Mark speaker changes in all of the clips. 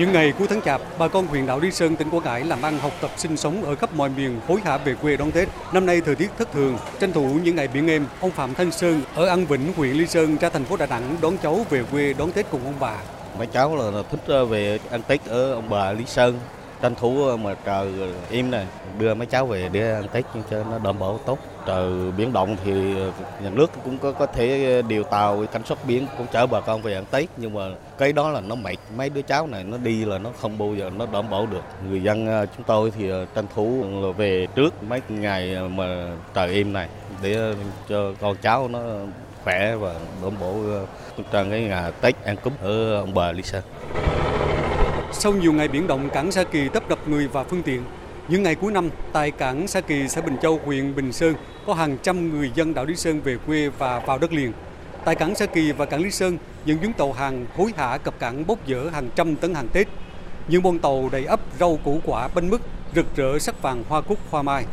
Speaker 1: Những ngày cuối tháng Chạp, bà con huyện đảo Lý Sơn, tỉnh Quảng Ngãi làm ăn, học tập, sinh sống ở khắp mọi miền hối hả về quê đón Tết. Năm nay thời tiết thất thường, tranh thủ những ngày biển êm, ông Phạm Thanh Sơn ở An Vĩnh, huyện Lý Sơn ra thành phố Đà Nẵng đón cháu về quê đón Tết cùng ông bà.
Speaker 2: Mấy cháu là thích ờ, về ăn Tết ở ông bà Lý Sơn, tranh thủ ờ, mà trời im này, đưa mấy cháu về để ăn Tết cho nó đảm bảo tốt. Trời biển động thì ờ, nhà nước cũng có có thể ờ, điều tàu cảnh sát biển cũng chở bà con về ăn Tết nhưng mà cái đó là nó mệt mấy đứa cháu này nó đi là nó không bao giờ nó đảm bảo được. Người dân chúng tôi thì tranh thủ là về trước mấy ngày mà trời im này để cho con cháu nó khỏe và đảm bảo trong cái ngày Tết ăn cúng ở ông bà Lý Sơn.
Speaker 1: Sau nhiều ngày biển động, cảng Sa Kỳ tấp đập người và phương tiện. Những ngày cuối năm, tại cảng Sa Kỳ, xã Bình Châu, huyện Bình Sơn, có hàng trăm người dân đảo Lý Sơn về quê và vào đất liền. Tại cảng Sa Kỳ và cảng Lý Sơn, những chuyến tàu hàng hối hả cập cảng bốc dỡ hàng trăm tấn hàng Tết. Những bông tàu đầy ấp rau củ quả bánh mứt, rực rỡ sắc vàng hoa cúc hoa mai.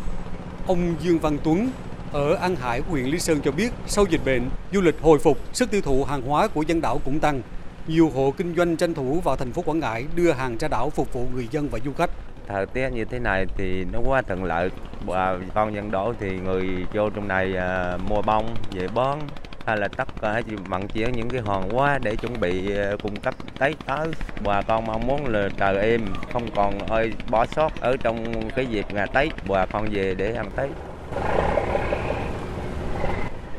Speaker 1: Ông Dương Văn Tuấn ở An Hải, huyện Lý Sơn cho biết, sau dịch bệnh, du lịch hồi phục, sức tiêu thụ hàng hóa của dân đảo cũng tăng nhiều hộ kinh doanh tranh thủ vào thành phố Quảng Ngãi đưa hàng ra đảo phục vụ người dân và du khách.
Speaker 3: Thời tiết như thế này thì nó quá thuận lợi. Bà con dân đổ thì người vô trong này à, mua bông về bón hay là tất cả vận chuyển những cái hàng hóa để chuẩn bị à, cung cấp Tết tới. Bà con mong muốn là trời êm, không còn ơi bỏ sót ở trong cái dịp ngày Tết, bà con về để ăn Tết.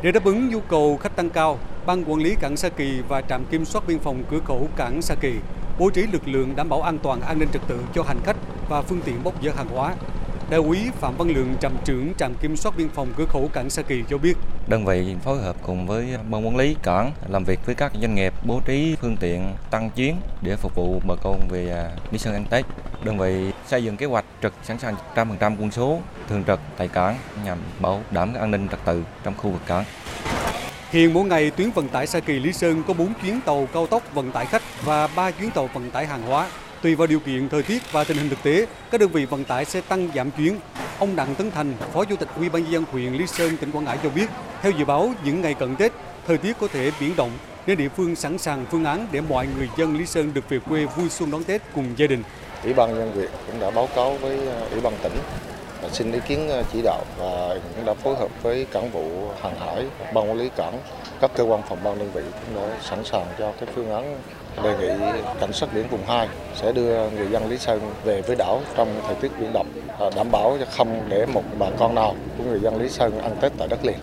Speaker 1: Để đáp ứng nhu cầu khách tăng cao, Ban quản lý cảng Sa Kỳ và trạm kiểm soát biên phòng cửa khẩu cảng Sa Kỳ bố trí lực lượng đảm bảo an toàn an ninh trật tự cho hành khách và phương tiện bốc dỡ hàng hóa. Đại úy Phạm Văn Lượng, trạm trưởng trạm kiểm soát biên phòng cửa khẩu cảng Sa Kỳ cho biết.
Speaker 4: Đơn vị phối hợp cùng với ban quản lý cảng làm việc với các doanh nghiệp bố trí phương tiện tăng chuyến để phục vụ bà con về Lý Sơn ăn Tết. Đơn vị xây dựng kế hoạch trực sẵn sàng 100% quân số thường trực tại cảng nhằm bảo đảm an ninh trật tự trong khu vực cảng.
Speaker 1: Hiện mỗi ngày tuyến vận tải Sa Kỳ Lý Sơn có 4 chuyến tàu cao tốc vận tải khách và 3 chuyến tàu vận tải hàng hóa. Tùy vào điều kiện thời tiết và tình hình thực tế, các đơn vị vận tải sẽ tăng giảm chuyến. Ông Đặng Tấn Thành, Phó Chủ tịch Ủy ban nhân dân huyện Lý Sơn, tỉnh Quảng Ngãi cho biết, theo dự báo những ngày cận Tết, thời tiết có thể biến động nên địa phương sẵn sàng phương án để mọi người dân Lý Sơn được về quê vui xuân đón Tết cùng gia đình.
Speaker 5: Ủy ban nhân huyện cũng đã báo cáo với ờ, Ủy ban tỉnh Ờ, xin ý kiến ờ, chỉ đạo và cũng đã phối hợp với cảng vụ hàng hải, ban quản lý cảng, các cơ quan phòng ban đơn vị cũng đã sẵn sàng cho cái phương án đề nghị cảnh sát biển vùng 2 sẽ đưa người dân Lý Sơn về với đảo trong thời tiết biển động, ờ, đảm bảo không để một bà con nào của người dân Lý Sơn ăn Tết tại đất liền.